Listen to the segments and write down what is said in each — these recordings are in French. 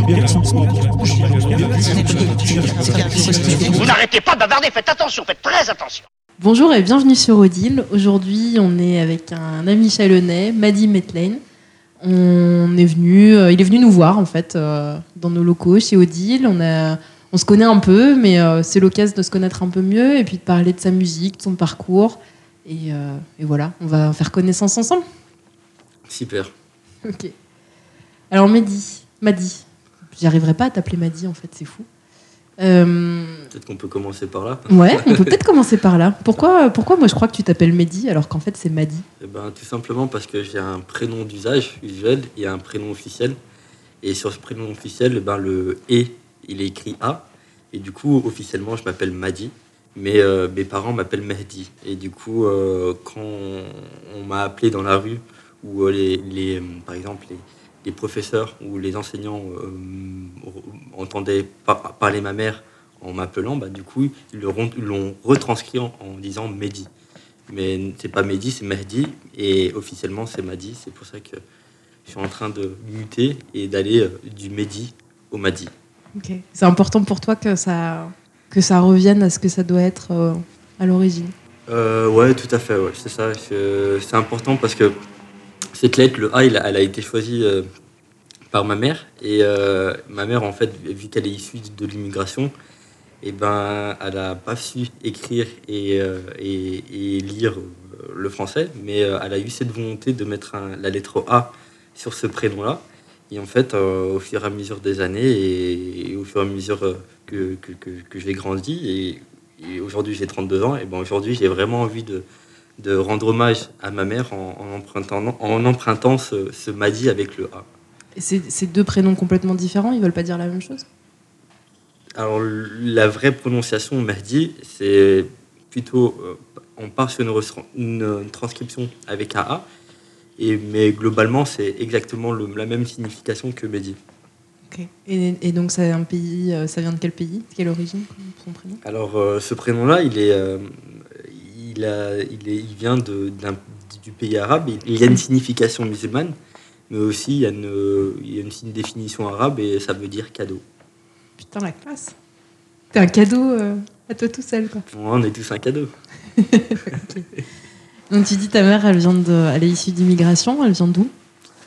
Vous n'arrêtez pas de bavarder, faites attention, faites très attention. Bonjour et bienvenue sur Odile. Aujourd'hui, on est avec un ami chalonnais, Maddy Metlane. On est venu, euh, il est venu nous voir en fait euh, dans nos locaux chez Odile. On a, on se connaît un peu, mais euh, c'est l'occasion de se connaître un peu mieux et puis de parler de sa musique, de son parcours. Et, euh, et voilà, on va faire connaissance ensemble. Super. Ok. Alors Mehdi, Maddy, j'y arriverai pas à t'appeler Maddy en fait, c'est fou. Euh, Peut-être qu'on peut commencer par là. ouais, on peut peut-être commencer par là. Pourquoi, pourquoi moi je crois que tu t'appelles Mehdi alors qu'en fait c'est Maddy? Eh ben, tout simplement parce que j'ai un prénom d'usage usuel et un prénom officiel. Et sur ce prénom officiel, eh ben, le E, il est écrit A. Et du coup, officiellement, je m'appelle Madi. Mais euh, mes parents m'appellent Mehdi. Et du coup, euh, quand on, on m'a appelé dans la rue, ou les, les, par exemple les, les professeurs ou les enseignants euh, entendaient par- parler ma mère en m'appelant, bah, du coup, ils l'ont retranscrit en, en disant Mehdi. Mais c'est pas Mehdi, c'est Mehdi. Et officiellement, c'est Madi. C'est pour ça que je suis en train de muter et d'aller euh, du Mehdi au Madi. Ok. C'est important pour toi que ça, que ça revienne à ce que ça doit être euh, à l'origine? Euh, ouais, tout à fait, ouais, c'est ça. C'est important parce que cette lettre, le A, elle a été choisie euh, par ma mère. Et euh, ma mère, en fait, vu qu'elle est issue de l'immigration, et ben, elle n'a pas su écrire et, euh, et- lire le français, mais elle a eu cette volonté de mettre la lettre A sur ce prénom-là. Et en fait, au fur et à mesure des années et, au fur et à mesure que, que, que, que j'ai grandi, et aujourd'hui j'ai 32 ans, et ben aujourd'hui j'ai vraiment envie de, de rendre hommage à ma mère en, en empruntant, en empruntant ce, ce Madi avec le A. Et c'est c'est deux prénoms complètement différents, ils veulent pas dire la même chose? Alors la vraie prononciation Mahdi, c'est plutôt, euh, on part sur une, transcription avec un A, et, mais globalement c'est exactement le- la même signification que Mehdi. Ok. Et, et donc c'est un pays, euh, ça vient de quel pays? Quelle origine son prénom? Alors, euh, ce prénom-là, il, est, euh, il, a- il, est- il vient de, du pays arabe. Il y a une signification musulmane, mais aussi il y a une, il y a une, une définition arabe et ça veut dire cadeau. Putain la classe T'es un cadeau euh, à toi tout seul quoi. On est tous un cadeau. Donc tu dis ta mère, elle vient de, elle est issue d'immigration, elle vient d'où?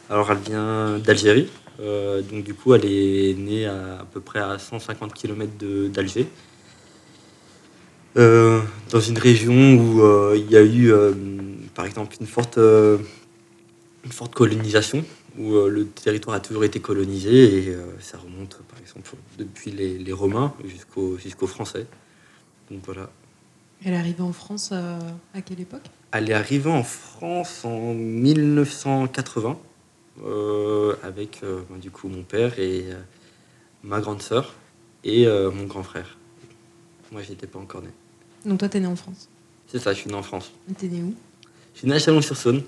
Alors, elle vient d'Algérie. Euh, donc, du coup, elle est née à, à peu près à 150 km d'Alger. Euh, dans une région où euh, il y a eu, euh, par exemple, une forte, une forte colonisation, où le territoire a toujours été colonisé et ça remonte, par exemple, depuis les, les Romains jusqu'aux jusqu'aux Français. Donc voilà. Elle est arrivée en France à quelle époque? Elle est arrivée en France en 1980 euh, avec euh, ben, du coup mon père et euh, ma grande sœur et mon grand frère. Moi, j'étais pas encore né. Donc toi t'es né en France. C'est ça, je suis né en France. T'es né où? Je suis né à Chalon-sur-Saône.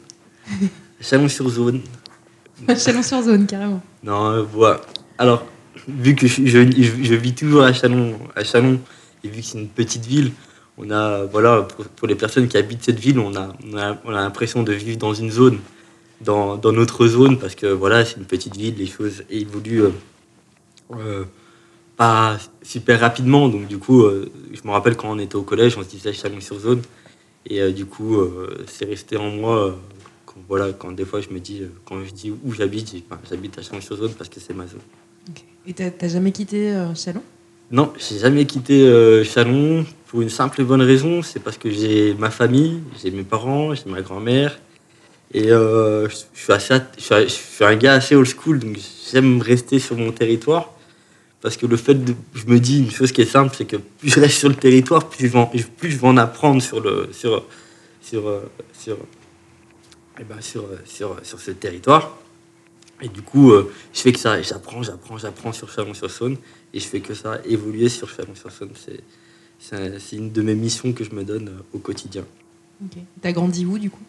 Chalon-sur-Saône. Chalon-sur-Zone carrément. Non, euh, voilà. Alors, vu que je, je, je- je vis toujours à Chalon, à Chalon, et vu que c'est une petite ville, on a, voilà, pour, pour les personnes qui habitent cette ville, on a, on a, on a l'impression de vivre dans une zone, dans, dans notre zone, parce que voilà, c'est une petite ville, les choses évoluent euh, euh, pas super rapidement. Donc, du coup, euh, je me rappelle quand on était au collège, on se disait Chalon-sur-Zone, et euh, du coup, euh, c'est resté en moi. quand, voilà, quand des fois je me dis, quand je dis où j'habite, j'habite à Chalon-sur-Zone parce que c'est ma zone. Et t'as t'as jamais quitté Chalon? Non, j'ai jamais quitté Chalon pour une simple et bonne raison, c'est parce que j'ai ma famille, j'ai mes parents, j'ai ma grand-mère, et je, je suis assez, je, suis, je suis un gars assez old school, donc j'aime rester sur mon territoire, parce que le fait de, je me dis une chose qui est simple, c'est que plus je reste sur le territoire, plus je vais en, plus je vais en apprendre sur le, sur, sur, euh, sur, eh ben, sur, euh, sur, sur ce territoire. Et du coup, euh, je fais que ça, j'apprends, j'apprends, j'apprends sur Chalon-sur-Saône et je fais que ça, évoluer sur Chalon-sur-Saône. C'est, c'est, un- c'est une de mes missions que je me donne euh, au quotidien. Ok. T'as grandi où du coup?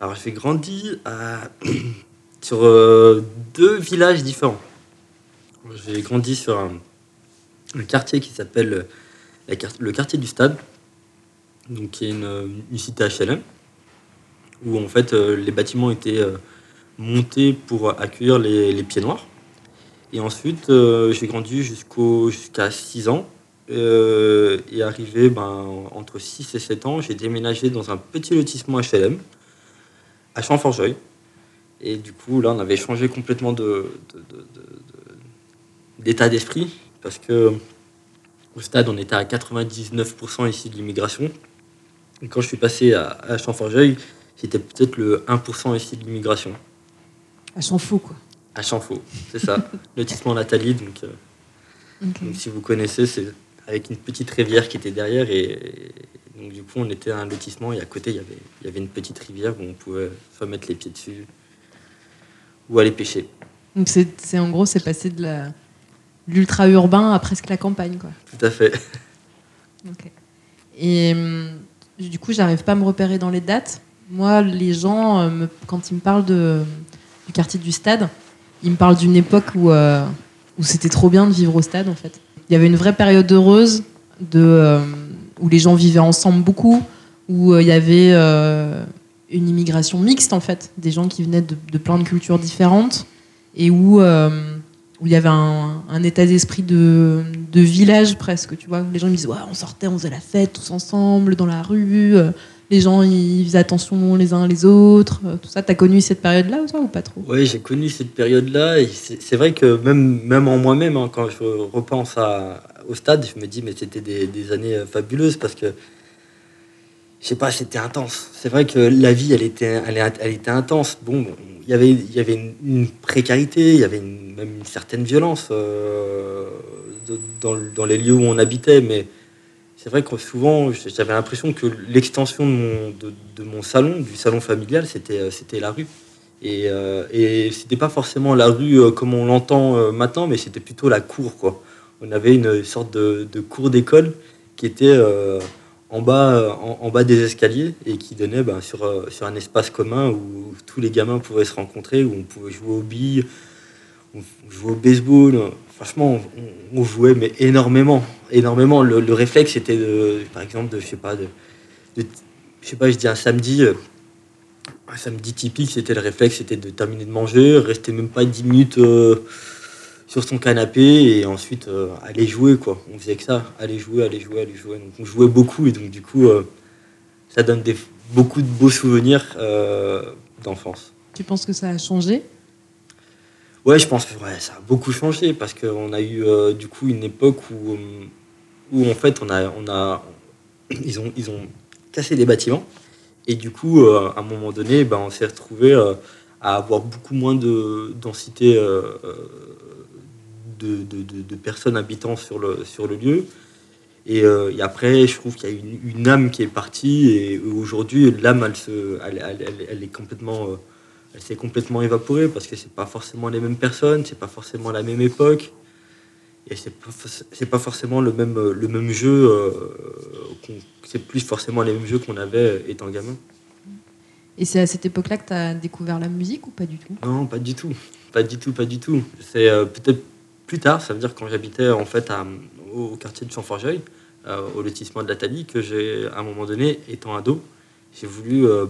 Alors, j'ai grandi à- sur euh, deux villages différents. J'ai grandi sur un, quartier qui s'appelle euh, le quartier du Stade, donc qui est une, euh, une cité HLM, où en fait euh, les bâtiments étaient montés pour accueillir les, les pieds noirs. Et ensuite, j'ai grandi jusqu'au, jusqu'à 6 ans. Et arrivé ben, entre 6 et 7 ans, j'ai déménagé dans un petit lotissement HLM à Champforgeuil. Et du coup, là, on avait changé complètement de- d'état d'esprit parce que au stade, on était à 99% ici de l'immigration. Et quand je suis passé à, à Champforgeuil, j'étais peut-être le 1% ici de l'immigration. À Champfort, quoi. À Champfort, c'est ça. lotissement Nathalie, donc, euh, donc si vous connaissez, c'est avec une petite rivière qui était derrière. Et, et donc du coup, on était à un lotissement et à côté, il y avait, il y avait une petite rivière où on pouvait soit mettre les pieds dessus ou aller pêcher. Donc c'est, c'est- en gros, c'est passé de la l'ultra urbain à presque la campagne, quoi. Tout à fait. Et hum, du coup, j'arrive pas à me repérer dans les dates. Moi, les gens, euh, me- quand ils me parlent de, du quartier du stade, ils me parlent d'une époque où, euh, où c'était trop bien de vivre au stade, en fait. Il y avait une vraie période heureuse de, euh, où les gens vivaient ensemble beaucoup, où euh, il y avait euh, une immigration mixte, en fait, des gens qui venaient de, de plein de cultures différentes, et où, euh, où il y avait un, état d'esprit de, village presque, tu vois. Les gens me ouais, on sortait, on faisait la fête tous ensemble dans la rue, euh, les gens ils faisaient attention les uns les autres, euh, tout ça. T'as connu cette période-là ou ou pas trop? Oui, j'ai connu cette période-là. C'est vrai que même, même en moi-même, hein, quand je repense au stade, je me dis, mais c'était des, des années fabuleuses parce que, je sais pas, c'était intense. C'est vrai que la vie, elle était, elle, était intense. Bon, il y avait, y avait une, précarité, il y avait même une certaine violence euh, dans, le- dans les lieux où on habitait, mais c'est vrai que souvent, j'avais l'impression que l'extension de mon, salon, du salon familial, c'était euh, c'était la rue. Et, euh, et c'était pas forcément la rue euh, comme on l'entend maintenant, mais c'était plutôt la cour. On avait une sorte de, cour d'école qui était en, bas, euh, en, bas des escaliers et qui donnait ben, sur, euh, sur un espace commun où tous les gamins pouvaient se rencontrer, où on pouvait jouer aux billes, on jouait au baseball. Franchement, on, jouait mais énormément, énormément. Le, le réflexe était, de, par exemple, de, je sais pas, de, je sais pas, je dis un samedi, euh, un samedi typique, c'était le réflexe, c'était de terminer de manger, rester même pas 10 minutes sur son canapé et ensuite euh, aller jouer, quoi. On faisait que ça, aller jouer, aller jouer, aller jouer. Donc on jouait beaucoup et donc du coup, euh, ça donne des, beaucoup de beaux souvenirs euh, d'enfance. Tu penses que ça a changé? Ouais, je pense que ouais, ça a beaucoup changé parce qu'on a eu du coup une époque où, où en fait on a, on a, ils ont, ils ont cassé des bâtiments et du coup à un moment donné, ben, on s'est retrouvé à avoir beaucoup moins de densité de, de- de- de personnes habitant sur le, sur le lieu. Et, euh, et après, je trouve qu'il y a une, une âme qui est partie et aujourd'hui l'âme, elle, se, elle, elle- elle- est complètement euh, elle s'est complètement évaporée parce que c'est pas forcément les mêmes personnes, c'est pas forcément la même époque, et c'est pas, pas forcément le même, le même jeu, euh, c'est plus forcément les mêmes jeux qu'on avait étant gamin. Et c'est à cette époque-là que tu as découvert la musique ou pas du tout? Non, pas du tout, pas du tout, pas du tout. C'est euh, peut-être plus tard, ça veut dire quand j'habitais en fait au quartier de Champforgeuil, euh, au lotissement de la Thalie, que j'ai à un moment donné, étant ado, j'ai voulu euh,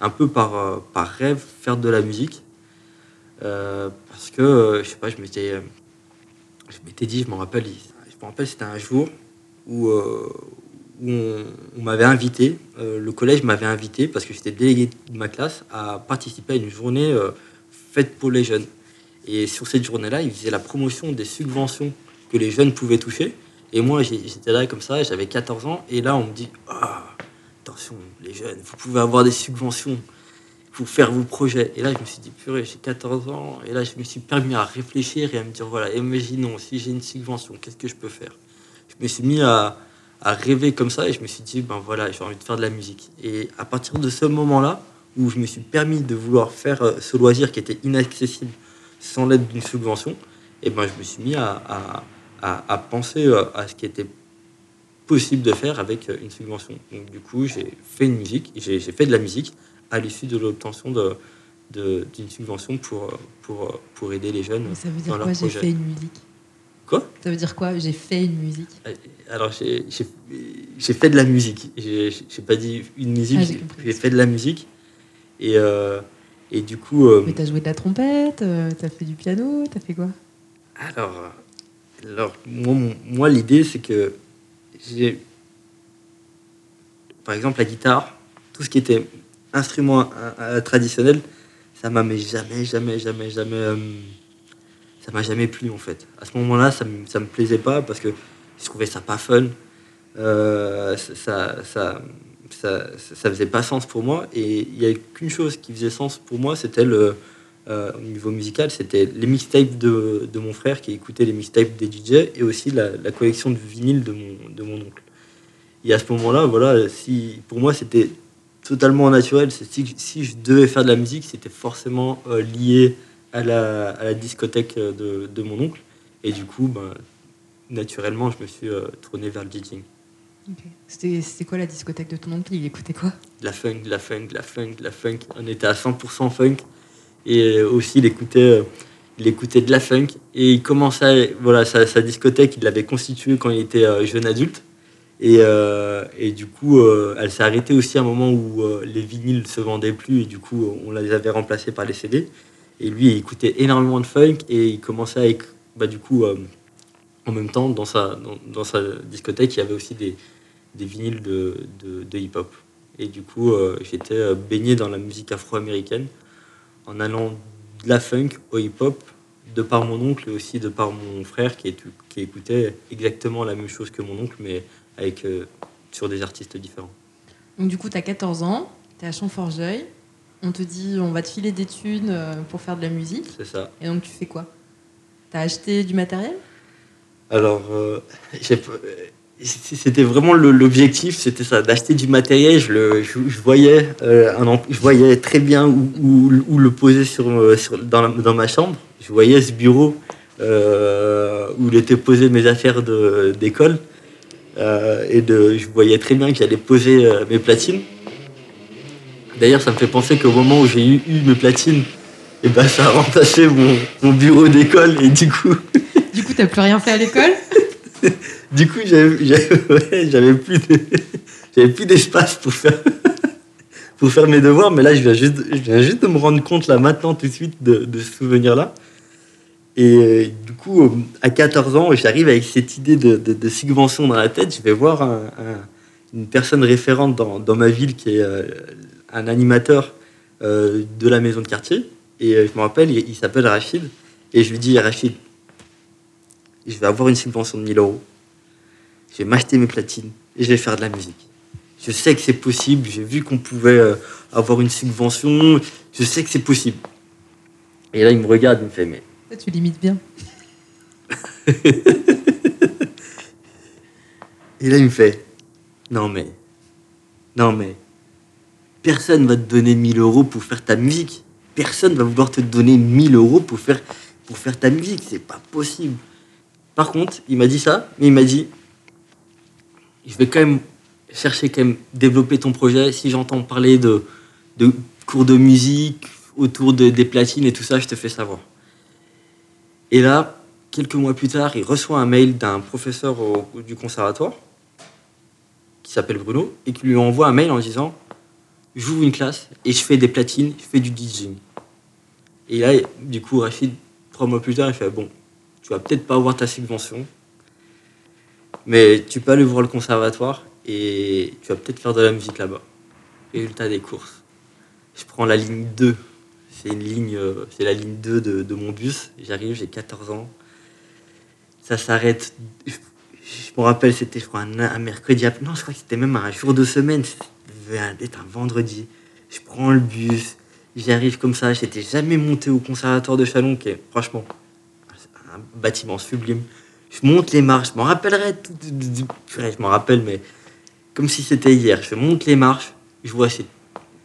un peu par, euh, par rêve faire de la musique. Parce que, je sais pas, je m'étais, je m'étais dit, je me rappelle, je me rappelle, c'était un jour où, on, m'avait invité, le collège m'avait invité, parce que j'étais délégué de ma classe, à participer à une journée faite pour les jeunes. Et sur cette journée-là, ils faisaient la promotion des subventions que les jeunes pouvaient toucher. Et moi, j'étais là comme ça, j'avais 14 ans, et là, on me dit, Ah, attention, les jeunes, vous pouvez avoir des subventions pour faire vos projets. Et là, je me suis dit, purée, j'ai 14 ans. Et là, je me suis permis à réfléchir et à me dire, voilà, imaginons, si j'ai une subvention, qu'est-ce que je peux faire? Je me suis mis à, à rêver comme ça et je me suis dit, ben voilà, j'ai envie de faire de la musique. Et à partir de ce moment-là, où je me suis permis de vouloir faire euh, ce loisir qui était inaccessible sans l'aide d'une subvention, et ben je me suis mis à, à- à- à penser euh, à ce qui était possible de faire avec euh, une subvention. Donc du coup, j'ai fait une musique, j'ai fait de la musique à l'issue de l'obtention de- d'une subvention pour, euh, pour, pour aider les jeunes. Mais Ça veut dire quoi J'ai fait une musique? Quoi? Ça veut dire quoi J'ai fait une musique? Alors, j'ai fait de la musique. J'ai pas dit une musique, Ah, j'ai fait de la musique. Et, euh, et du coup, euh, Mais t'as joué de la trompette, euh, t'as fait du piano, t'as fait quoi? Alors, alors moi, moi, l'idée, c'est que j'ai. Par exemple, la guitare, tout ce qui était instrument euh, traditionnel, ça m'a mais jamais, jamais, jamais, jamais. ça m'a jamais plu en fait. À ce moment-là, ça ça me plaisait pas parce que je trouvais ça pas fun. Ça, ça, ça, ça, faisait pas sens pour moi. Et il y a qu'une chose qui faisait sens pour moi, c'était le. euh, au niveau musical, c'était les mixtapes de, de mon frère qui écoutait les mixtapes des DJ et aussi la, collection de vinyle de mon, de mon oncle. Et à ce moment-là, voilà, si, pour moi, c'était totalement naturel. Si, si je devais faire de la musique, c'était forcément euh, lié à la, à la discothèque euh, de, de mon oncle. Et du coup, ben, naturellement, je me suis euh, tourné vers le DJing. C'était quoi la discothèque de ton oncle? Il écoutait quoi? La funk, la funk, la funk, la funk. On était à 100% funk. Et euh, aussi, il écoutait, euh, il écoutait de la funk. Et il commençait, voilà, sa, discothèque, il l'avait constituée quand il était euh, jeune adulte. Et, et du coup, elle s'est arrêtée aussi à un moment où les vinyles se vendaient plus. Et du coup, on les avait remplacés par les CD. Et lui, il écoutait énormément de funk. Et il commençait avec, bah, du coup, en même temps, dans sa, dans sa discothèque, il y avait aussi des, des vinyles de, de, de hip-hop. Et du coup, euh, j'étais euh, baigné dans la musique afro-américaine en allant de la funk au hip-hop, de par mon oncle et aussi de par mon frère qui, est- qui écoutait exactement la même chose que mon oncle, mais avec, euh, sur des artistes différents. Donc du coup, tu as 14 ans, tu es à Champforgeuil. On te dit, on va te filer des thunes pour faire de la musique. C'est ça. Et donc tu fais quoi? T'as acheté du matériel? Alors, euh, j'ai c'était vraiment l'objectif, c'était ça, d'acheter du matériel. Je, le, je, je voyais, euh, un, je voyais très bien où, où- où le poser sur, euh, sur- dans, la- dans ma chambre. Je voyais ce bureau euh, où il était posé mes affaires d'école. Euh, et de, je voyais très bien que j'allais poser mes platines. D'ailleurs, ça me fait penser qu'au moment où j'ai eu, eu mes platines, et ben, ça a remplacé mon, mon bureau d'école. Et du coup, Du coup, t'as plus rien fait à l'école? Du coup, j'avais plus de- plus d'espace pour faire pour faire mes devoirs, mais là, je viens juste, je viens juste de me rendre compte là maintenant tout de suite de, ce souvenir-là. Et euh, du coup, à 14 ans, j'arrive avec cette idée de, de- de subvention dans la tête. Je vais voir un- un- une personne référente dans, dans ma ville qui est euh, un animateur euh, de la maison de quartier. Et je me rappelle, il, il s'appelle Rachid. Et je lui dis, Rachid, je vais avoir une subvention de 1000 euros. Je vais m'acheter mes platines et je vais faire de la musique. Je sais que c'est possible. J'ai vu qu'on pouvait euh, avoir une subvention. Je sais que c'est possible. Et là, il me regarde, il me fait, mais Tu limites bien. Et là, il me fait Non, mais. Non, mais. Personne va te donner 1000 euros pour faire ta musique. Personne va vouloir te donner 1000 euros pour faire, pour faire ta musique. C'est pas possible. Par contre, il m'a dit ça, mais il m'a dit Je vais quand même chercher, quand même, développer ton projet. Si j'entends parler de, de cours de musique autour de, des platines et tout ça, je te fais savoir. Et là, quelques mois plus tard, il reçoit un mail d'un professeur du conservatoire qui s'appelle Bruno et qui lui envoie un mail en disant J'ouvre une classe et je fais des platines, je fais du DJing. Et là, du coup, Rachid, trois mois plus tard, il fait Bon, tu vas peut-être pas avoir ta subvention, mais tu peux aller voir le conservatoire et tu vas peut-être faire de la musique là-bas. Résultat des courses. Je prends la ligne 2. C'est une ligne, euh, c'est la ligne 2 de, mon bus. J'arrive, j'ai 14 ans. Ça s'arrête. Je, me rappelle, c'était je crois un, mercredi. Non, je crois que c'était même un jour de semaine. Être un vendredi. Je prends le bus. J'arrive comme ça. J'étais jamais monté au conservatoire de Chalon, qui est franchement un bâtiment sublime. Je monte les marches. Je m'en rappellerai. tout- Je m'en rappelle, mais comme si c'était hier. Je monte les marches. Je vois cette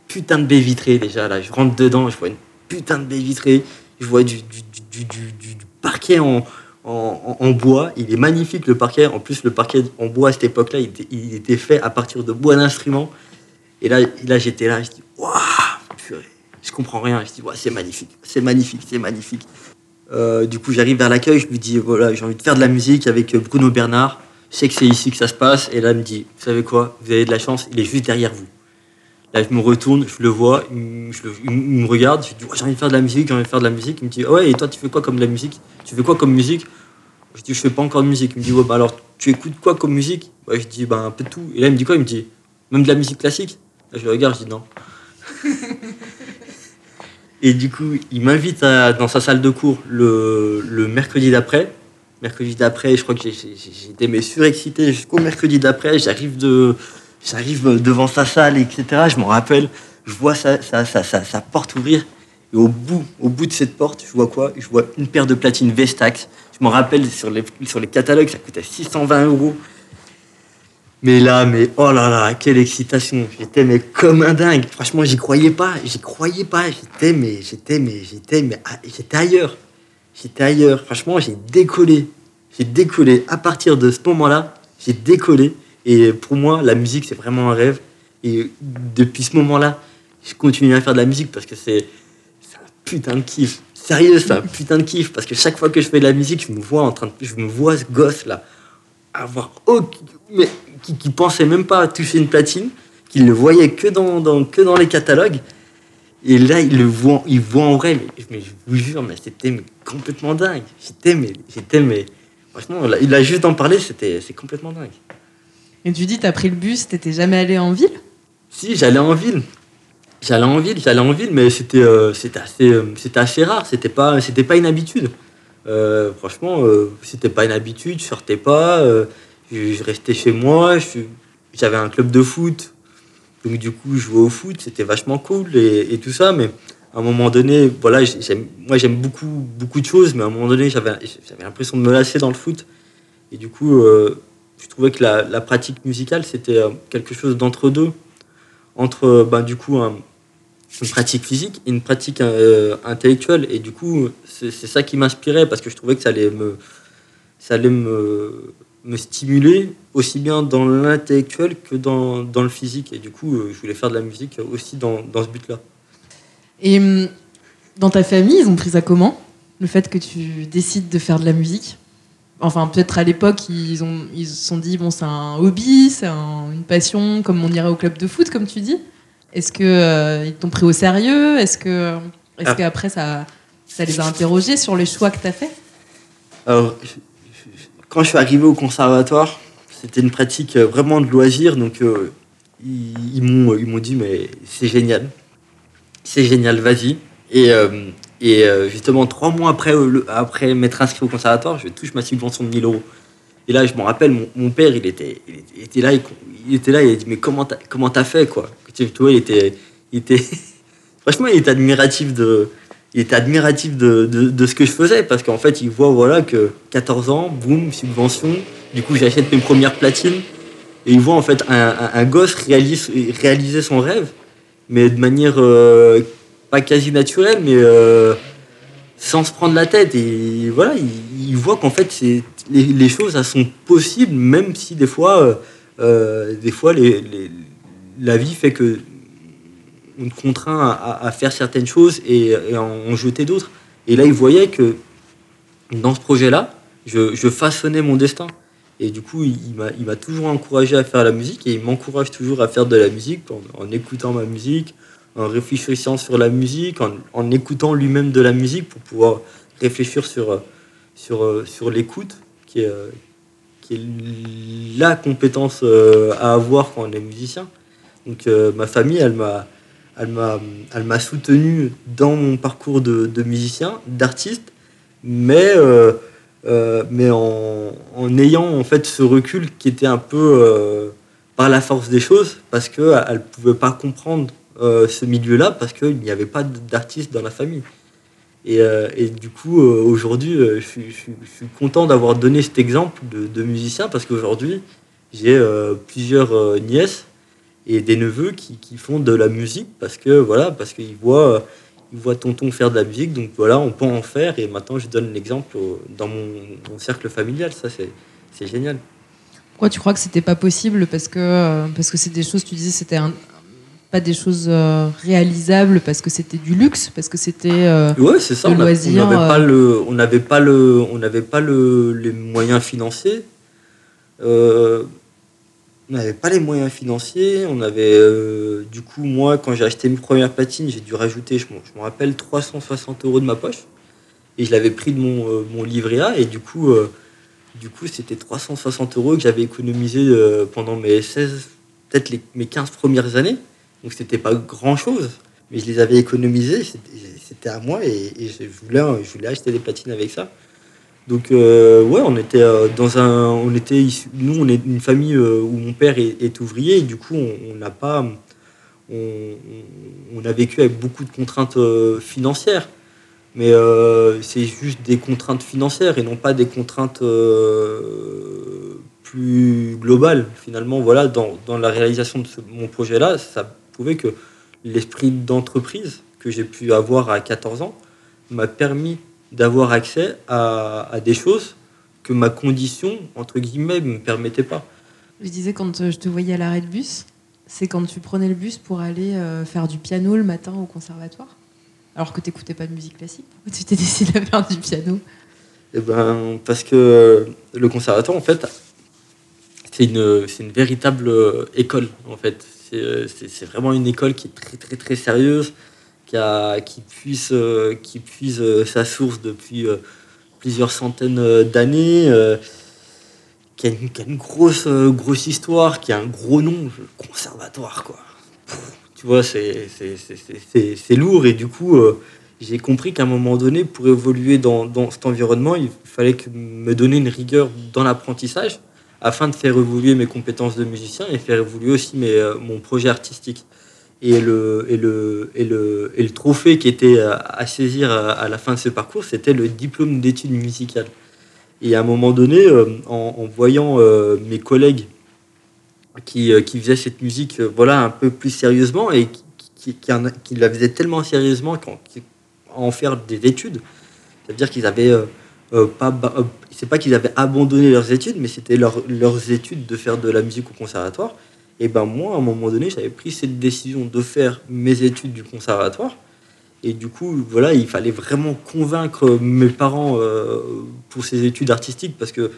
putain de baie vitrée déjà. Là, je rentre dedans. Je vois une putain de baie vitrée. Je vois du, du, du, du- parquet en, en, en- bois. Il est magnifique le parquet. En plus, le parquet en bois à cette époque-là, il était, fait à partir de bois d'instruments. Et là, là j'étais là. Je dis, waouh. Je comprends rien. Je dis, ouais, c'est magnifique. C'est magnifique. C'est magnifique. Euh, du coup, j'arrive vers l'accueil. Je lui dis, voilà, j'ai envie de faire de la musique avec euh, Bruno Bernard. Je sais que c'est ici que ça se passe. Et là, il me dit, vous savez quoi? Vous avez de la chance. Il est juste derrière vous. Là, je me retourne, je le vois, il, me- je le- regarde, je dis j'ai envie de faire de la musique, j'ai envie de faire de la musique. Il me dit Ah ouais, et toi, tu fais quoi comme de la musique? Tu fais quoi comme musique? Je dis Je fais pas encore de musique. Il me dit Ouais, bah alors, tu écoutes quoi comme musique? Ouais, Je dis Bah un peu de tout. Et là, il me dit quoi? Il me dit Même de la musique classique je le regarde, je dis Non. Et du coup, il m'invite dans sa salle de cours le, le mercredi d'après. Mercredi d'après, je crois que j'étais mais surexcité jusqu'au mercredi d'après. J'arrive de, j'arrive devant sa salle, etc. Je m'en rappelle. Je vois sa, sa, sa, sa, sa porte ouvrir. Et au bout, au bout de cette porte, je vois quoi? Je vois une paire de platines Vestax. Je m'en rappelle sur les, sur les catalogues, ça coûtait 620 euros. Mais là, mais oh là là, quelle excitation J'étais mais comme un dingue. Franchement, j'y croyais pas. J'y croyais pas. J'étais mais j'étais mais j'étais mais ah, j'étais ailleurs. J'étais ailleurs. Franchement, j'ai décollé. J'ai décollé. À partir de ce moment-là, j'ai décollé. Et pour moi, la musique, c'est vraiment un rêve. Et depuis ce moment-là, je continue à faire de la musique parce que c'est c'est un putain de kiff. Sérieux, c'est un putain de kiff parce que chaque fois que je fais de la musique, je me vois en train de, je me vois ce gosse là avoir aucun- mais qui, qui pensait même pas à toucher une platine, qu'il ne voyait que dans, dans- que dans les catalogues. Et là, il le voit, il voit en vrai. Mais, mais je vous jure, mais c'était complètement dingue. J'étais mais, j'étais mais, franchement, là, il a juste d'en parler, c'était, c'est complètement dingue. Et tu dis, t'as pris le bus, t'étais jamais allé en ville? Si, j'allais en ville. J'allais en ville, j'allais en ville, mais c'était euh, c'était assez, euh, c'était assez rare. C'était pas, c'était pas une habitude. Euh, franchement, euh, c'était pas une habitude. Je sortais pas. euh, je, restais chez moi. J'avais un club de foot. Donc du coup, je jouais au foot. C'était vachement cool et, tout ça. Mais à un moment donné, voilà, moi j'aime beaucoup, beaucoup de choses. Mais à un moment donné, j'avais, l'impression de me lasser dans le foot. Et du coup, je trouvais que la, pratique musicale, c'était quelque chose d'entre deux entre ben, du coup un- une pratique physique et une pratique euh, intellectuelle. Et du coup c'est ça qui m'inspirait parce que je trouvais que ça allait me ça allait me, me stimuler aussi bien dans l'intellectuel que dans, dans le physique. Et du coup euh, je voulais faire de la musique aussi dans, dans ce but là Et hum, dans ta famille, ils ont pris ça comment Le fait que tu décides de faire de la musique? Enfin, peut-être à l'époque, ils ont ils se sont dit bon, c'est un hobby, c'est un- une passion, comme on irait au club de foot, comme tu dis? Est-ce que euh, ils t'ont pris au sérieux? Est-ce que est-ce Ah. qu'après ça ça les a interrogés sur les choix que tu as fait Alors, quand je suis arrivé au conservatoire, c'était une pratique euh, vraiment de loisir. Donc, euh, ils, ils m'ont, ils m'ont dit, mais c'est génial. C'est génial, vas-y. Et, euh, et justement, trois mois après, après m'être inscrit au conservatoire, je touche ma subvention de 1000 euros. Et là, je me rappelle, mon, mon père, il était, il était, il était là, il, il était là, il a dit, mais comment t'as, comment t'as fait, quoi? Vois, il était, il était, franchement, il était admiratif de, il était admiratif de, de, ce que je faisais parce qu'en fait, il voit voilà que 14 ans, boum, subvention. Du coup, j'achète mes premières platines et il voit en fait un, un, un gosse réalise, réaliser son rêve, mais de manière euh, pas quasi naturelle, mais euh, sans se prendre la tête. Et voilà, il, voit qu'en fait, les, choses sont possibles, même si des fois, euh, des fois les- la vie fait que on te contraint à, faire certaines choses et, en jeter d'autres. Et là, il voyait que dans ce projet-là, je, façonnais mon destin. Et du coup, il, m'a- toujours encouragé à faire la musique et il m'encourage toujours à faire de la musique en, écoutant ma musique, en réfléchissant sur la musique, en, écoutant lui-même de la musique pour pouvoir réfléchir sur, sur, l'écoute, qui est, qui est la compétence euh, à avoir quand on est musicien. Donc euh, ma famille, elle m'a, elle m'a, elle m'a soutenu dans mon parcours de, musicien, d'artiste, mais, euh, euh, mais en, ayant en fait ce recul qui était un peu par la force des choses, parce qu'elle ne pouvait pas comprendre ce milieu-là, parce qu'il n'y avait pas d'artiste dans la famille. Et, du coup, aujourd'hui, je, suis- content d'avoir donné cet exemple de, musicien, parce qu'aujourd'hui, j'ai plusieurs nièces et des neveux qui, qui font de la musique parce que voilà parce qu'ils voient euh, ils voient tonton faire de la musique. Donc voilà on peut en faire. Et maintenant je donne l'exemple dans mon, mon cercle familial. Ça c'est génial. Pourquoi tu crois que c'était pas possible Parce que euh, parce que c'est des choses, tu disais, c'était un- pas des choses euh, réalisables parce que c'était du luxe, parce que c'était. euh, ouais c'est ça. on a- on n'avait pas le on n'avait pas le on n'avait pas le les moyens financiers. Euh, on n'avait pas les moyens financiers. On avait, euh, du coup, moi, quand j'ai acheté mes premières patines, j'ai dû rajouter, je me rappelle, 360 euros de ma poche. Et je l'avais pris de mon, euh, mon, livret A. Et du coup, euh, du coup c'était 360 euros que j'avais économisé pendant mes 16, peut-être mes 15 premières années. Donc, c'était pas grand-chose. Mais je les avais économisés. C'était à moi. Et, et je, voulais, je voulais acheter des patines avec ça. Donc euh, ouais, on était euh, dans un, on était nous on est une famille euh, où mon père est, ouvrier et du coup on n'a pas, on, a vécu avec beaucoup de contraintes financières, mais c'est juste des contraintes financières et non pas des contraintes plus globales. Finalement, voilà, dans, la réalisation de mon projet-là, ça prouvait que l'esprit d'entreprise que j'ai pu avoir à 14 ans m'a permis d'avoir accès à, des choses que ma condition, entre guillemets, ne me permettait pas. Je disais, quand euh, je te voyais à l'arrêt de bus, c'est quand tu prenais le bus pour aller euh, faire du piano le matin au conservatoire Alors que tu n'écoutais pas de musique classique Pourquoi tu t'es décidé à faire du piano? Eh ben, parce que euh, le conservatoire, en fait, c'est une, une véritable école, en fait. C'est vraiment une école qui est très, très, très sérieuse qui, a, qui puise, euh, puise euh, sa source depuis euh, plusieurs centaines d'années, qui a, une, grosse, grosse histoire, qui a un gros nom, conservatoire, quoi. tu vois, c'est lourd et du coup, j'ai compris qu'à un moment donné, pour évoluer dans, dans, cet environnement, il fallait que me donner une rigueur dans l'apprentissage afin de faire évoluer mes compétences de musicien et faire évoluer aussi mes, mon projet artistique et le, et le, et le, et le trophée qui était à saisir à la fin de ce parcours, c'était le diplôme d'études musicales. Et à un moment donné, euh, en, voyant euh, mes collègues qui, euh, qui, faisaient cette musique voilà, un peu plus sérieusement et qui, qui, la faisaient tellement sérieusement qu'en en faire des études, c'est-à-dire qu'ils avaient pas, c'est pas qu'ils avaient abandonné leurs études, mais c'était leur, leurs études de faire de la musique au conservatoire. Et ben moi, à un moment donné, j'avais pris cette décision de faire mes études du conservatoire. Et du coup, voilà, il fallait vraiment convaincre mes parents euh, pour ces études artistiques parce que,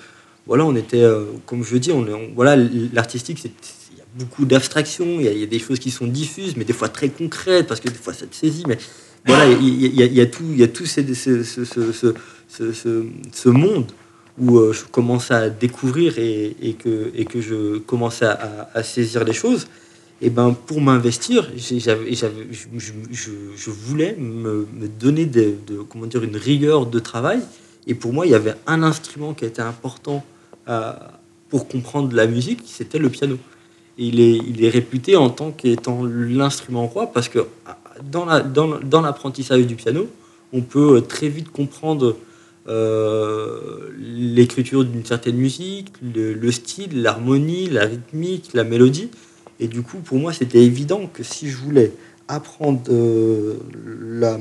voilà, on était, euh, comme je dis, on, voilà, l'artistique, il y a beaucoup d'abstraction, il, y, a des choses qui sont diffuses, mais des fois très concrètes parce que des fois ça te saisit. Mais voilà, il y, a, tout, il y a tout ce monde où euh, je commençais à découvrir et, que, je commençais à, saisir les choses, et ben pour m'investir, j'avais, je, voulais me, donner comment dire, une rigueur de travail. Et pour moi, il y avait un instrument qui était important euh, pour comprendre la musique, c'était le piano. Il est, réputé en tant qu'étant l'instrument roi parce que la, dans, dans l'apprentissage du piano, on peut très vite comprendre euh, l'écriture d'une certaine musique, le, style, l'harmonie, la rythmique, la mélodie. Et du coup, pour moi, c'était évident que si je voulais apprendre euh, la,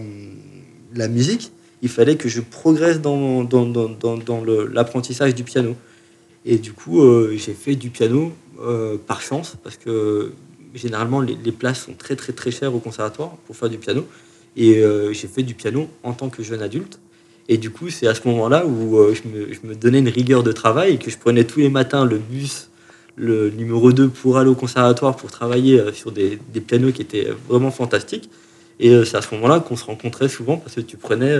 la, musique, il fallait que je progresse dans, dans, dans, dans l'apprentissage du piano. Et du coup, euh, j'ai fait du piano par chance, parce que généralement, les, places sont très, très, très chères au conservatoire pour faire du piano. Et j'ai fait du piano en tant que jeune adulte. Et du coup, c'est à ce moment-là où euh, je, me, donnais une rigueur de travail et que je prenais tous les matins le bus, le numéro 2 pour aller au conservatoire pour travailler euh, sur des, pianos qui étaient vraiment fantastiques. Et euh, c'est à ce moment-là qu'on se rencontrait souvent parce que tu prenais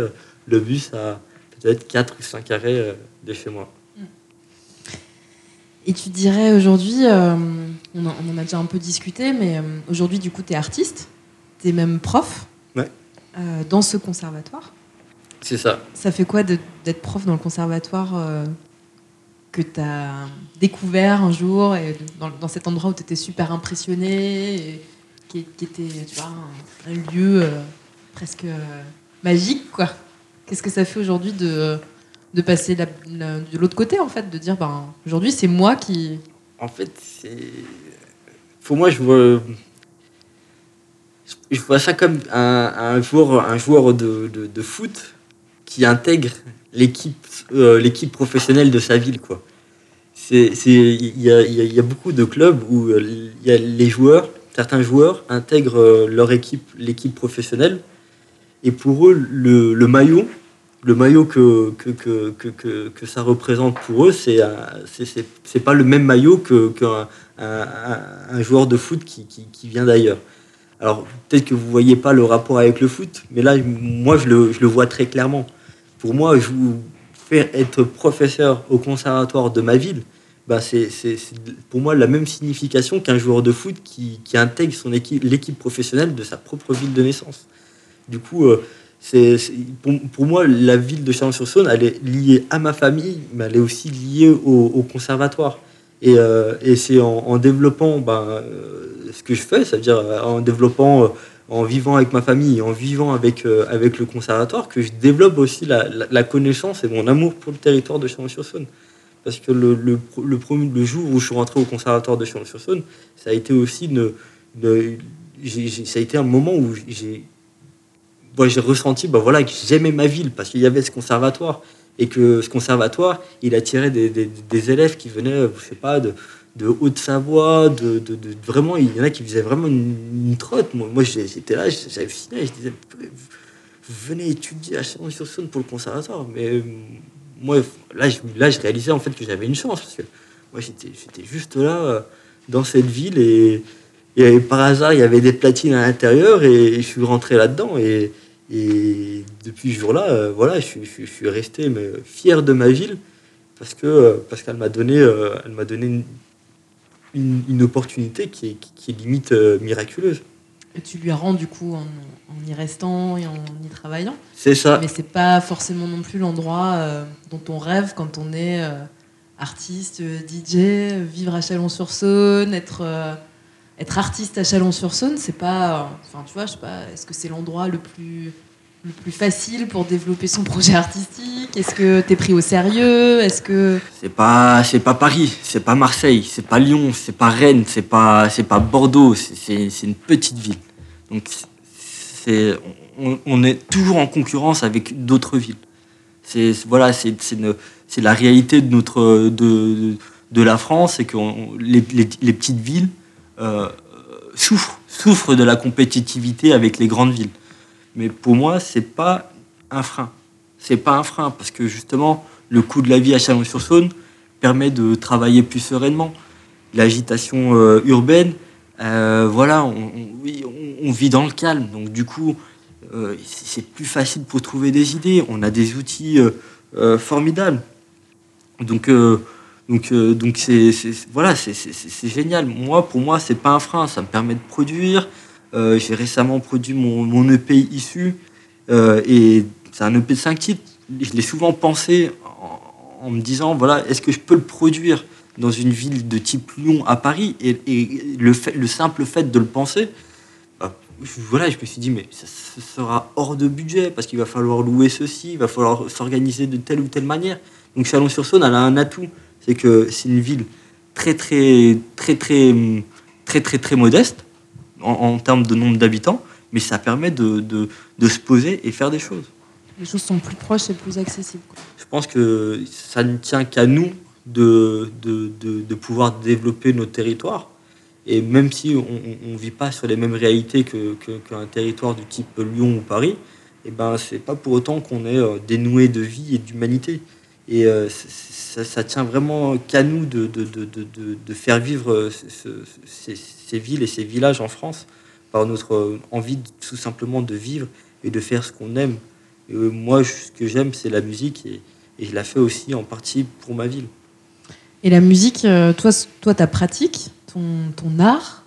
le bus à peut-être 4 ou 5 arrêts de chez moi. Et tu dirais aujourd'hui, on, en a déjà un peu discuté, mais aujourd'hui, du coup, tu es artiste, tu es même prof dans ce conservatoire. C'est ça. Ça fait quoi d'être prof dans le conservatoire euh, que tu as découvert un jour et dans, cet endroit où tu étais super impressionné, et qui, était tu vois, un, lieu euh, presque euh, magique quoi? Qu'est-ce que ça fait aujourd'hui de, de passer de l'autre côté en fait, de dire ben, aujourd'hui c'est moi qui. En fait, c'est. Pour moi, je vois je vois ça comme un, un joueur, un joueur de, de, de, foot qui intègre l'équipe euh, l'équipe professionnelle de sa ville quoi c'est il y a, y a, beaucoup de clubs où il euh, y a les joueurs certains joueurs intègrent euh, leur équipe l'équipe professionnelle et pour eux le, maillot le maillot que, que, que, que, ça représente pour eux, c'est c'est pas le même maillot qu'un un, joueur de foot qui, qui, vient d'ailleurs. Alors peut-être que vous voyez pas le rapport avec le foot, mais là, moi, je le, je le vois très clairement. Pour moi, je, faire être professeur au conservatoire de ma ville, bah c'est pour moi la même signification qu'un joueur de foot qui, qui intègre son équipe, l'équipe professionnelle de sa propre ville de naissance. Du coup, euh, c'est pour, moi, la ville de Chalon-sur-Saône, elle est liée à ma famille, mais elle est aussi liée au, conservatoire. Et, euh, et c'est en, développant ben, euh, ce que je fais, c'est-à-dire euh, en développant, en vivant avec ma famille, en vivant avec, avec le conservatoire, que je développe aussi la, la, connaissance et mon amour pour le territoire de Chalon-sur-Saône. Parce que le, le, le, premier, jour où je suis rentré au conservatoire de Chalon-sur-Saône, ça a été aussi ça a été un moment où j'ai ressenti bah, voilà, que j'aimais ma ville parce qu'il y avait ce conservatoire et que ce conservatoire, il attirait des, des, élèves qui venaient, je sais pas, de, de Haute-Savoie, de, de, vraiment, il y en a qui faisaient vraiment une, trotte. Moi, moi j'étais là, fini, je disais, venez étudier à Chalon-sur-Saône pour le conservatoire. Mais euh, moi, là, je, là, je réalisais en fait que j'avais une chance parce que moi, j'étais juste là, euh, dans cette ville et, par hasard, il y avait des platines à l'intérieur et, je suis rentré là-dedans. Et, depuis ce jour-là, euh, voilà, je, suis resté mais, fier de ma ville parce que euh, parce qu'elle m'a donné, elle m'a donné une, une, opportunité qui est, qui est limite miraculeuse. Et tu lui as rendu du coup en, y restant et en y travaillant. C'est ça. Mais c'est pas forcément non plus l'endroit dont on rêve quand on est artiste, DJ, vivre à Chalon-sur-Saône, être être artiste à Chalon-sur-Saône, c'est pas. Enfin, tu vois, je sais pas, est-ce que c'est l'endroit le plus, le plus facile pour développer son projet artistique? Est-ce que tu es pris au sérieux? Est-ce que. C'est pas, c'est pas Paris, c'est pas Marseille, c'est pas Lyon, c'est pas Rennes, c'est pas, c'est pas Bordeaux, c'est une petite ville. Donc, c'est, on, est toujours en concurrence avec d'autres villes. C'est, voilà, c'est, la réalité de, notre, de, de la France, c'est que les, les petites villes euh, souffre, souffre de la compétitivité avec les grandes villes. Mais pour moi, c'est pas un frein. C'est pas un frein parce que justement, le coût de la vie à Chalon-sur-Saône permet de travailler plus sereinement. L'agitation euh, urbaine, euh, voilà, on, vit dans le calme. Donc du coup, c'est plus facile pour trouver des idées. On a des outils formidables. Donc donc, euh, donc c'est, voilà, c'est, génial. Moi, pour moi, c'est pas un frein. Ça me permet de produire. Euh, j'ai récemment produit mon, EP issu euh, et c'est un EP de 5 titres. Je l'ai souvent pensé en, me disant voilà, est-ce que je peux le produire dans une ville de type Lyon à Paris? Et, le, simple fait de le penser, bah, voilà, je me suis dit mais ça, ça sera hors de budget parce qu'il va falloir louer ceci, il va falloir s'organiser de telle ou telle manière. Donc Chalon-sur-Saône, elle a un atout c'est que c'est une ville très très très très très très très, modeste en, termes de nombre d'habitants, mais ça permet de, de, se poser et faire des choses. Les choses sont plus proches et plus accessibles. Je pense que ça ne tient qu'à nous de, pouvoir développer nos territoires. Et même si on ne vit pas sur les mêmes réalités qu'un que, territoire du type Lyon ou Paris, eh ben, c'est pas pour autant qu'on est euh, dénoué de vie et d'humanité. Et euh, ça, tient vraiment qu'à nous de, de, de, de, faire vivre euh, ces, villes et ces villages en France par notre envie tout simplement de vivre et de faire ce qu'on aime. Et euh, moi, ce que j'aime, c'est la musique et, et, je la fais aussi en partie pour ma ville. Et la musique, toi, toi ta pratique, ton, ton art,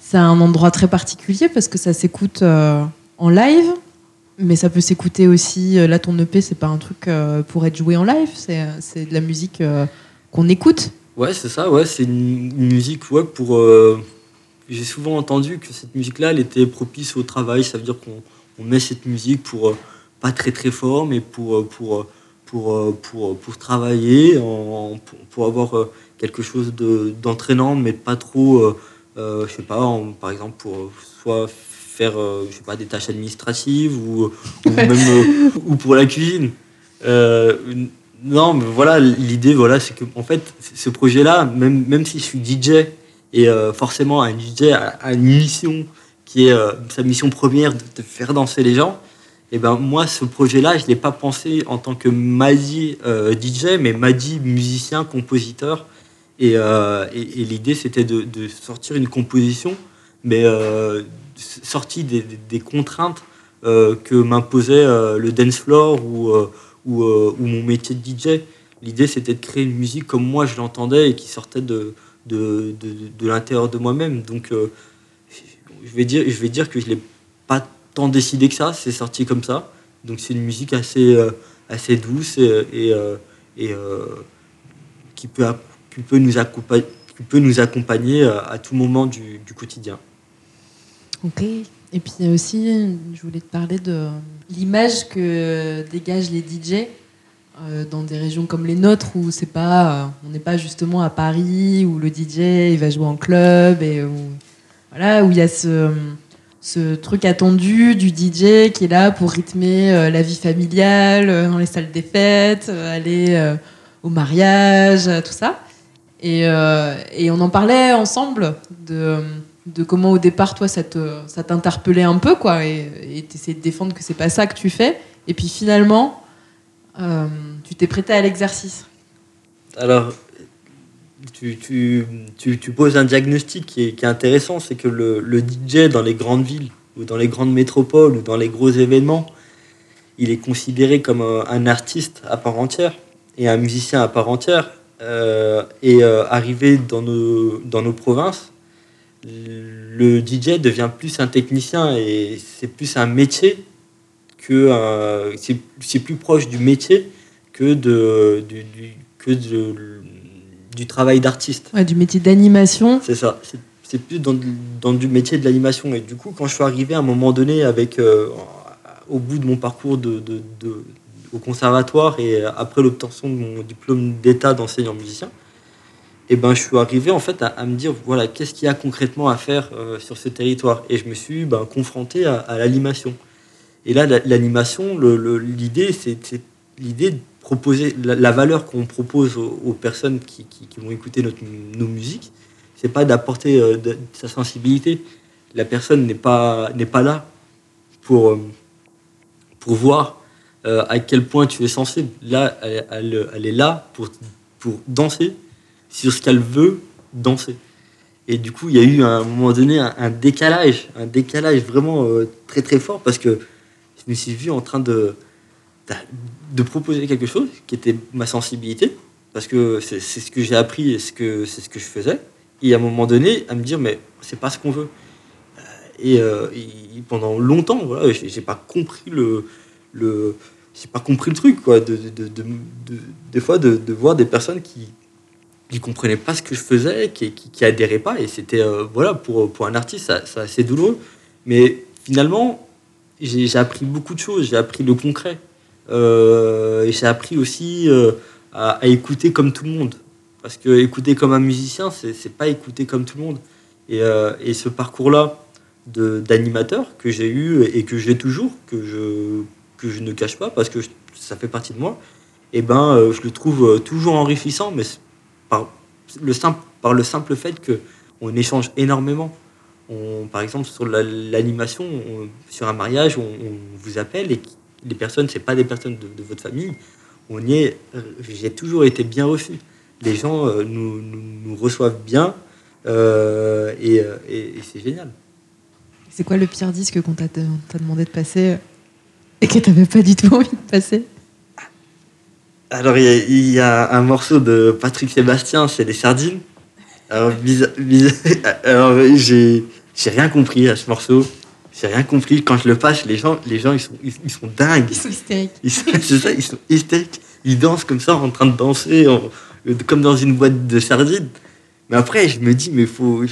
c'est un endroit très particulier parce que ça s'écoute en live, mais ça peut s'écouter aussi. Euh, là, ton EP, c'est pas un truc euh, pour être joué en live, c'est, c'est de la musique euh, qu'on écoute. Ouais, c'est ça, ouais, c'est une, musique ouais, pour. J'ai souvent entendu que cette musique-là, elle était propice au travail. Ça veut dire qu'on on met cette musique pour pas très très fort, mais pour, pour, pour, pour, pour travailler, en, pour, avoir quelque chose de, d'entraînant, mais pas trop, je sais pas, par exemple, pour soit faire euh, je sais pas, des tâches administratives ou, même euh, ou pour la cuisine. Euh, non, mais voilà, l'idée, voilà, c'est que en fait, ce projet-là, même, même si je suis DJ, et forcément un DJ a, une mission qui est sa mission première de, faire danser les gens, Et ben moi, ce projet-là, je l'ai pas pensé en tant que Madi euh, DJ, mais Madi musicien, compositeur. Et, euh, et, l'idée, c'était de, sortir une composition, mais euh, sortie des, contraintes euh, que m'imposait euh, le dance floor euh, ou, ou, mon métier de DJ. L'idée, c'était de créer une musique comme moi je l'entendais et qui sortait de, de, de, de l'intérieur de moi-même. Donc, je vais dire, je vais dire que je l'ai pas tant décidé que ça, c'est sorti comme ça. Donc c'est une musique assez, euh, assez douce et, euh, et euh, qui, peut, qui, peut nous accompagner, qui peut nous accompagner à tout moment du, du quotidien. Ok. Et puis aussi, je voulais te parler de l'image que dégagent les DJ dans des régions comme les nôtres où c'est pas, on n'est pas justement à Paris où le DJ il va jouer en club et où, voilà où il y a ce ce truc attendu du DJ qui est là pour rythmer euh, la vie familiale euh, dans les salles des fêtes, euh, aller euh, au mariage, tout ça. Et, euh, et, on en parlait ensemble de, de, comment au départ toi ça te t'interpellait un peu quoi et t'essayais de défendre que c'est pas ça que tu fais et puis finalement euh, tu t'es prêté à l'exercice. Alors tu, poses un diagnostic qui est, intéressant, c'est que le, DJ dans les grandes villes ou dans les grandes métropoles ou dans les gros événements, il est considéré comme un, un artiste à part entière et un musicien à part entière. Euh, et euh, arrivé dans nos, dans nos provinces, le DJ devient plus un technicien et c'est plus un métier que c'est plus proche du métier que de, du, du que de du travail d'artiste. Ouais, du métier d'animation. C'est ça. C'est plus dans, dans, du métier de l'animation. Et du coup, quand je suis arrivé à un moment donné, avec, euh, au bout de mon parcours de, de, de au conservatoire et après l'obtention de mon diplôme d'état d'enseignant musicien, et eh ben, je suis arrivé en fait à, à me dire voilà qu'est-ce qu'il y a concrètement à faire euh, sur ce territoire? Et je me suis ben, confronté à, à l'animation. Et là, l'animation, l'idée, c'est l'idée proposer la, valeur qu'on propose aux, personnes qui, vont écouter notre, nos musiques, c'est pas d'apporter euh, de, sa sensibilité. La personne n'est pas n'est pas là pour euh, pour voir euh, à quel point tu es sensible. Là, elle, elle, est là pour pour danser sur ce qu'elle veut danser. Et du coup, il y a eu à un moment donné un, décalage, un décalage vraiment très très fort parce que me suis vu en train de de proposer quelque chose qui était ma sensibilité, parce que c'est ce que j'ai appris et c'est ce que je faisais, et à un moment donné, à me dire, mais c'est pas ce qu'on veut. Et, euh, et, pendant longtemps, voilà, j'ai pas compris le, le j'ai pas compris le truc, quoi, de, de, de, de des fois de, voir des personnes qui qui comprenaient pas ce que je faisais, qui, qui, adhéraient pas, et c'était, euh, voilà, pour, pour un artiste, c'est assez douloureux. Mais finalement, j'ai appris beaucoup de choses, j'ai appris le concret. Euh, j'ai appris aussi euh, à, écouter comme tout le monde. Parce que écouter comme un musicien, c'est pas écouter comme tout le monde. Et, euh, ce parcours-là d'animateur que j'ai eu et que j'ai toujours, que je, ne cache pas parce que ça fait partie de moi, et eh ben, je le trouve toujours enrichissant, mais par le simple, par le simple fait qu'on échange énormément. On, par exemple, sur l'animation, la, sur un mariage, on, on vous appelle et les personnes, c'est pas des personnes de, de, votre famille. On y est. Euh, j'ai toujours été bien reçu. Les gens euh, nous, nous, nous, reçoivent bien euh, et, et, et c'est génial. C'est quoi le pire disque qu'on t'a demandé de passer et que t'avais pas du tout envie de passer? Alors il y, y, a un morceau de Patrick Sébastien, c'est les sardines. Alors, alors j'ai rien compris à ce morceau j'ai rien compris. Quand je le passe, les gens, les gens ils, sont, ils, ils sont dingues. Ils sont hystériques. C'est ça, ils sont hystériques. Ils dansent comme ça, en train de danser, en, comme dans une boîte de sardines. Mais après, je me dis, mais faut.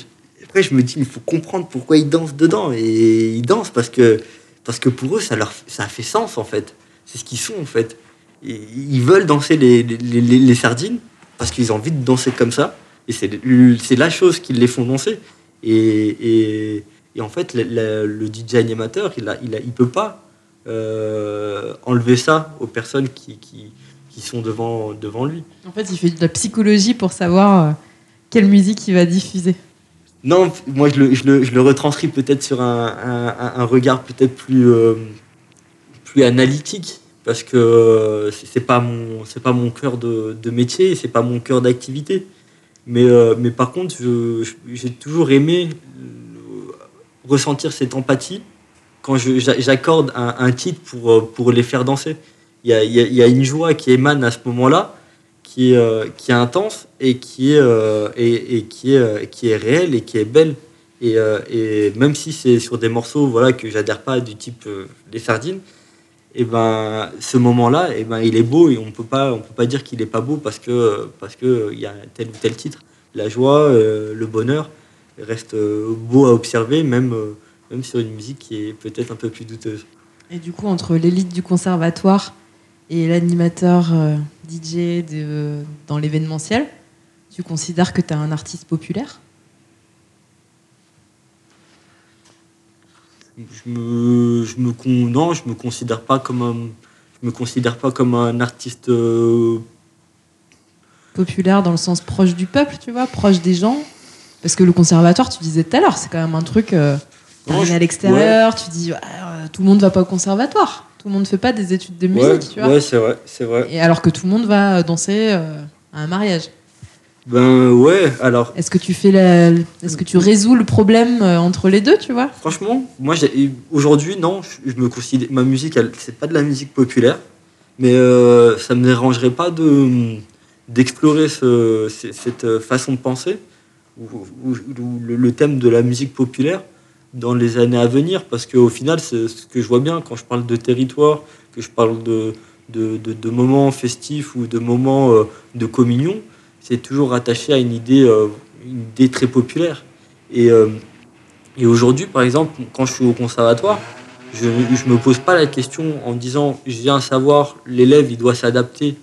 Après, je me dis, il faut comprendre pourquoi ils dansent dedans. Et ils dansent parce que, parce que pour eux, ça, leur, ça fait sens, en fait. C'est ce qu'ils sont, en fait. Et ils veulent danser les, les, les, les sardines parce qu'ils ont envie de danser comme ça. Et c'est la chose qui les font danser. Et. et et en fait, le, DJ animateur, il ne il il peut pas euh, enlever ça aux personnes qui, qui, qui, sont devant, devant lui. En fait, il fait de la psychologie pour savoir euh, quelle musique il va diffuser. Non, moi, je le, je le, je le retranscris peut-être sur un, un, un, regard peut-être plus, euh, plus analytique parce que c'est pas mon c'est pas mon cœur de, de métier, c'est pas mon cœur d'activité. Mais, euh, mais par contre, j'ai toujours aimé ressentir cette empathie quand j'accorde un, titre pour, pour les faire danser. Il y a, y a, une joie qui émane à ce moment-là, qui qui est intense et qui est, et, et, qui, est, qui est réelle et qui est belle. Et, et même si c'est sur des morceaux voilà, que j'adhère pas du type les sardines, et ben ce moment-là, et ben il est beau et on peut pas on peut pas dire qu'il est pas beau parce que parce que il y a tel ou tel titre. La joie, euh, le bonheur reste euh, beau à observer même euh, même sur une musique qui est peut-être un peu plus douteuse. Et du coup entre l'élite du conservatoire et l'animateur DJ dans l'événementiel, tu considères que tu es un artiste populaire? Je me, je me, non, je me considère pas comme un, je me considère pas comme un artiste euh, populaire dans le sens proche du peuple, tu vois, proche des gens. Parce que le conservatoire, tu disais tout à l'heure, c'est quand même un truc. Euh, à l'extérieur, tu dis, euh, tout le monde va pas au conservatoire. Tout le monde fait pas des études de musique, tu vois. Ouais, c'est vrai, c'est vrai. Et alors que tout le monde va danser à un mariage. Ben ouais, alors. Est-ce que tu fais la... Est-ce que tu résous le problème euh, entre les deux, tu vois? Franchement, moi aujourd'hui non, je, me considère ma musique, c'est pas de la musique populaire, mais euh, ça me dérangerait pas de d'explorer ce, cette façon de penser ou, le, thème de la musique populaire dans les années à venir, parce qu'au final, c'est ce que je vois bien quand je parle de territoire, que je parle de de, de, moments festifs ou de moments euh, de communion c'est toujours attaché à une idée, euh, une idée très populaire. Et, euh, et aujourd'hui, par exemple, quand je suis au conservatoire, je ne me pose pas la question en disant je viens savoir, l'élève il doit s'adapter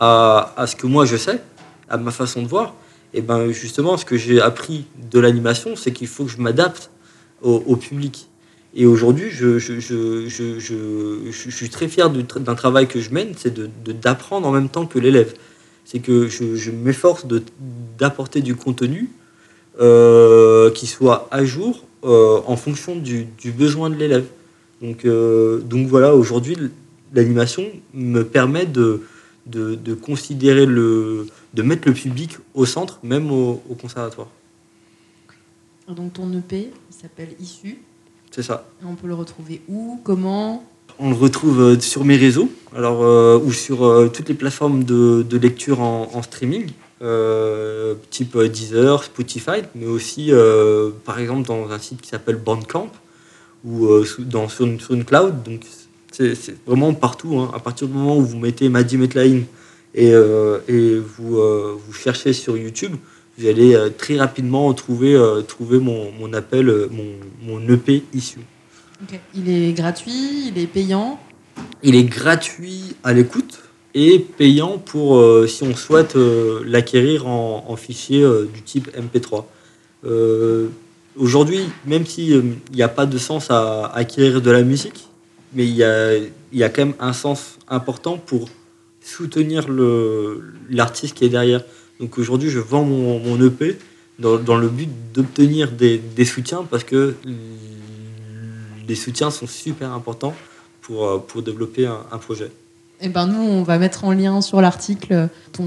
à, à, ce que moi je sais, à ma façon de voir. Et ben justement, ce que j'ai appris de l'animation, c'est qu'il faut que je m'adapte au, public. Et aujourd'hui, je, je, je, je, suis très fier d'un travail que je mène, c'est d'apprendre de, en même temps que l'élève c'est que je, m'efforce d'apporter du contenu euh, qui soit à jour euh, en fonction du, besoin de l'élève. Donc, euh, donc voilà, aujourd'hui, l'animation me permet de, de, considérer le, de mettre le public au centre, même au, conservatoire. Donc ton EP s'appelle Issu. C'est ça. on peut le retrouver où Comment? On le retrouve euh, sur mes réseaux, euh, ou sur euh, toutes les plateformes de, lecture en, streaming, type Deezer, Spotify, mais aussi, par exemple, dans un site qui s'appelle Bandcamp, ou dans, sur, une, cloud. Donc, c'est vraiment partout. Hein. À partir du moment où vous mettez Maddy Metline et, vous, cherchez sur YouTube, vous allez très rapidement trouver, mon appel, mon, mon EP issu. Il est gratuit, il est payant Il est gratuit à l'écoute et payant pour euh, si on souhaite euh, l'acquérir en, fichier euh, du type MP3. Aujourd'hui, même s'il n'y a pas de sens à, acquérir de la musique, mais il y a, quand même un sens important pour soutenir l'artiste qui est derrière. Donc aujourd'hui, je vends mon, EP dans, le but d'obtenir des, soutiens parce que les soutiens sont super importants pour, euh, développer un, projet. Et ben nous, on va mettre en lien sur l'article ton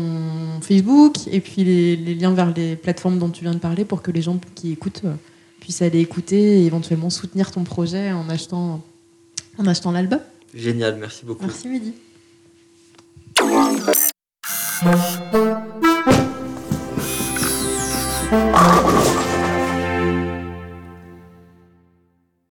Facebook et puis les, liens vers les plateformes dont tu viens de parler pour que les gens qui écoutent euh, puissent aller écouter et éventuellement soutenir ton projet en achetant, en achetant l'album. Génial, merci beaucoup. Merci Mehdi.